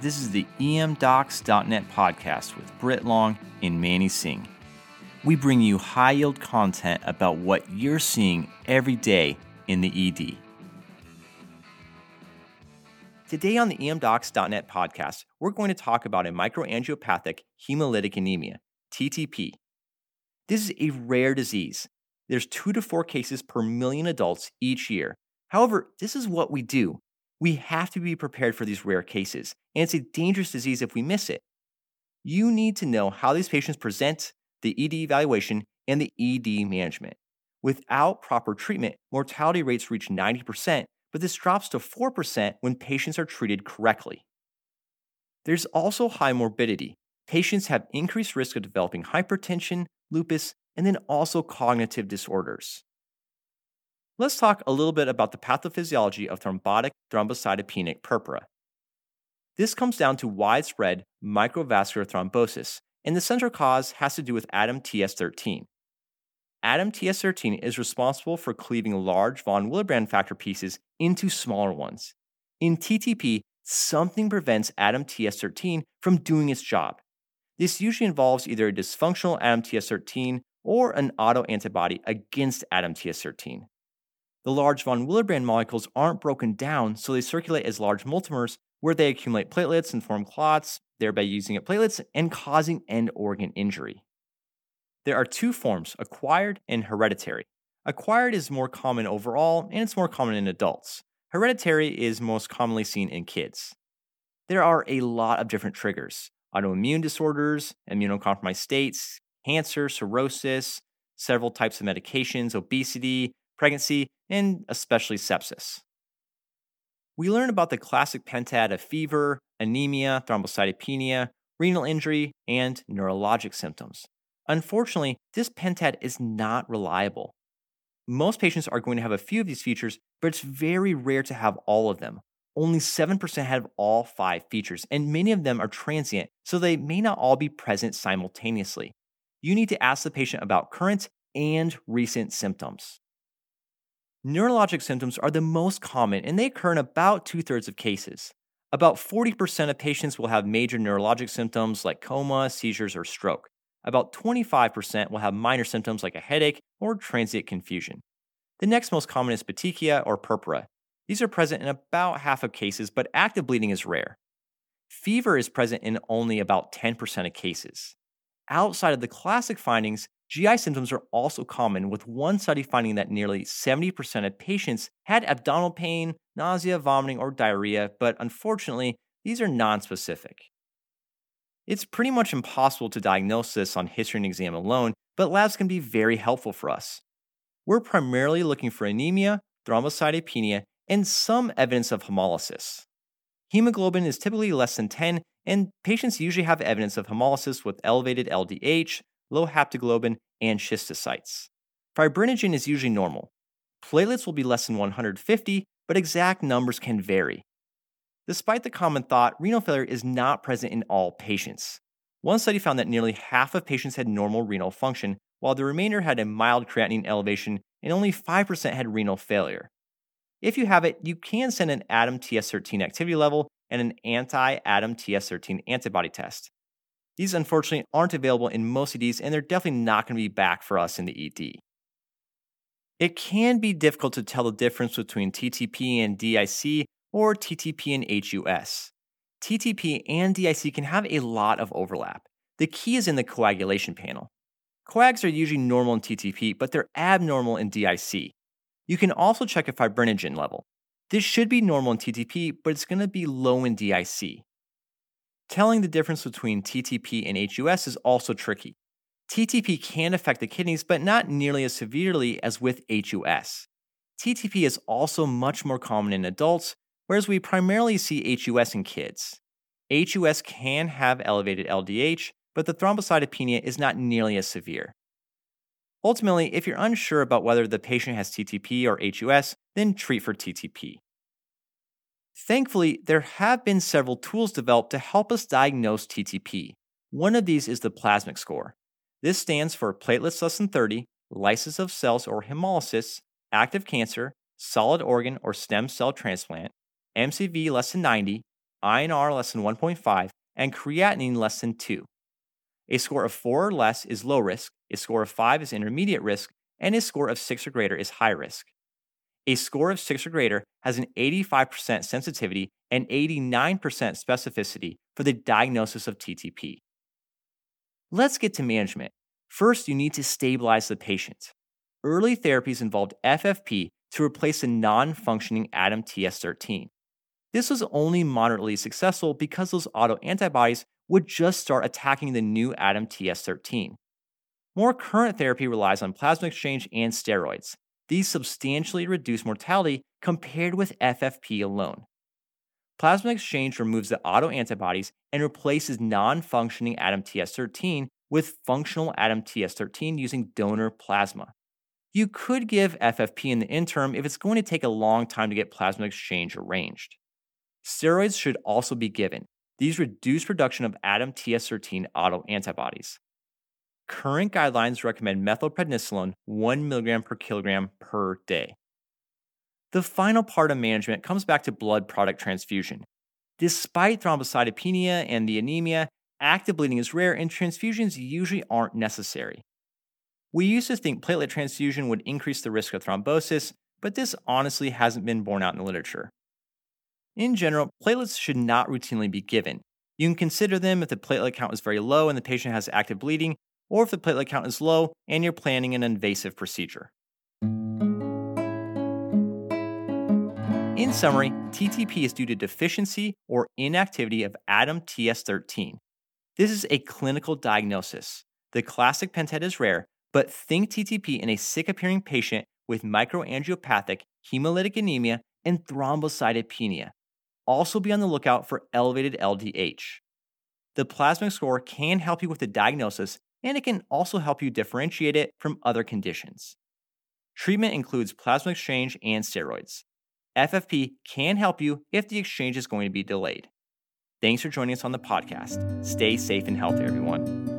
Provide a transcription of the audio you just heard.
This is the emdocs.net podcast with Brit Long and Manny Singh. We bring you high yield content about what you're seeing every day in the ED. Today on the emdocs.net podcast, we're going to talk about a microangiopathic hemolytic anemia, TTP. This is a rare disease. There's two to four cases per million adults each year. However, this is what we do. We have to be prepared for these rare cases, and it's a dangerous disease if we miss it. You need to know how these patients present, the ED evaluation, and the ED management. Without proper treatment, mortality rates reach 90%, but this drops to 4% when patients are treated correctly. There's also high morbidity. Patients have increased risk of developing hypertension, lupus, and then also cognitive disorders. Let's talk a little bit about the pathophysiology of thrombotic thrombocytopenic purpura. This comes down to widespread microvascular thrombosis, and the central cause has to do with ADAMTS13. ADAMTS13 is responsible for cleaving large von Willebrand factor pieces into smaller ones. In TTP, something prevents ADAMTS13 from doing its job. This usually involves either a dysfunctional ADAMTS13 or an autoantibody against ADAMTS13. The large von Willebrand molecules aren't broken down, so they circulate as large multimers where they accumulate platelets and form clots, thereby using up platelets and causing end organ injury. There are two forms, acquired and hereditary. Acquired is more common overall, and it's more common in adults. Hereditary is most commonly seen in kids. There are a lot of different triggers autoimmune disorders, immunocompromised states, cancer, cirrhosis, several types of medications, obesity, pregnancy, and especially sepsis. We learn about the classic pentad of fever, anemia, thrombocytopenia, renal injury, and neurologic symptoms. Unfortunately, this pentad is not reliable. Most patients are going to have a few of these features, but it's very rare to have all of them. Only 7% have all five features, and many of them are transient, so they may not all be present simultaneously. You need to ask the patient about current and recent symptoms. Neurologic symptoms are the most common, and they occur in about two thirds of cases. About 40% of patients will have major neurologic symptoms like coma, seizures, or stroke. About 25% will have minor symptoms like a headache or transient confusion. The next most common is petechia or purpura. These are present in about half of cases, but active bleeding is rare. Fever is present in only about 10% of cases. Outside of the classic findings, GI symptoms are also common, with one study finding that nearly 70% of patients had abdominal pain, nausea, vomiting, or diarrhea, but unfortunately, these are nonspecific. It's pretty much impossible to diagnose this on history and exam alone, but labs can be very helpful for us. We're primarily looking for anemia, thrombocytopenia, and some evidence of hemolysis. Hemoglobin is typically less than 10, and patients usually have evidence of hemolysis with elevated LDH, low haptoglobin, and schistocytes. Fibrinogen is usually normal. Platelets will be less than 150, but exact numbers can vary. Despite the common thought, renal failure is not present in all patients. One study found that nearly half of patients had normal renal function, while the remainder had a mild creatinine elevation and only 5% had renal failure. If you have it, you can send an ADAMTS13 activity level and an anti ADAMTS13 antibody test. These unfortunately aren't available in most EDs, and they're definitely not going to be back for us in the ED. It can be difficult to tell the difference between TTP and DIC or TTP and HUS. TTP and DIC can have a lot of overlap. The key is in the coagulation panel. Coags are usually normal in TTP, but they're abnormal in DIC. You can also check a fibrinogen level. This should be normal in TTP, but it's going to be low in DIC. Telling the difference between TTP and HUS is also tricky. TTP can affect the kidneys, but not nearly as severely as with HUS. TTP is also much more common in adults, whereas we primarily see HUS in kids. HUS can have elevated LDH, but the thrombocytopenia is not nearly as severe. Ultimately, if you're unsure about whether the patient has TTP or HUS, then treat for TTP. Thankfully, there have been several tools developed to help us diagnose TTP. One of these is the plasmic score. This stands for platelets less than 30, lysis of cells or hemolysis, active cancer, solid organ or stem cell transplant, MCV less than 90, INR less than 1.5, and creatinine less than 2. A score of 4 or less is low risk, a score of 5 is intermediate risk, and a score of 6 or greater is high risk. A score of 6 or greater has an 85% sensitivity and 89% specificity for the diagnosis of TTP. Let's get to management. First, you need to stabilize the patient. Early therapies involved FFP to replace a non functioning ADAMTS13. This was only moderately successful because those autoantibodies would just start attacking the new ADAMTS13. More current therapy relies on plasma exchange and steroids. These substantially reduce mortality compared with FFP alone. Plasma exchange removes the autoantibodies and replaces non functioning ADAMTS13 with functional ADAMTS13 using donor plasma. You could give FFP in the interim if it's going to take a long time to get plasma exchange arranged. Steroids should also be given. These reduce production of ADAMTS13 autoantibodies. Current guidelines recommend methylprednisolone 1 mg per kilogram per day. The final part of management comes back to blood product transfusion. Despite thrombocytopenia and the anemia, active bleeding is rare and transfusions usually aren't necessary. We used to think platelet transfusion would increase the risk of thrombosis, but this honestly hasn't been borne out in the literature. In general, platelets should not routinely be given. You can consider them if the platelet count is very low and the patient has active bleeding, or if the platelet count is low and you're planning an invasive procedure. In summary, TTP is due to deficiency or inactivity of ADAMTS13. This is a clinical diagnosis. The classic pentad is rare, but think TTP in a sick appearing patient with microangiopathic hemolytic anemia and thrombocytopenia. Also, be on the lookout for elevated LDH. The plasmic score can help you with the diagnosis, and it can also help you differentiate it from other conditions. Treatment includes plasma exchange and steroids. FFP can help you if the exchange is going to be delayed. Thanks for joining us on the podcast. Stay safe and healthy, everyone.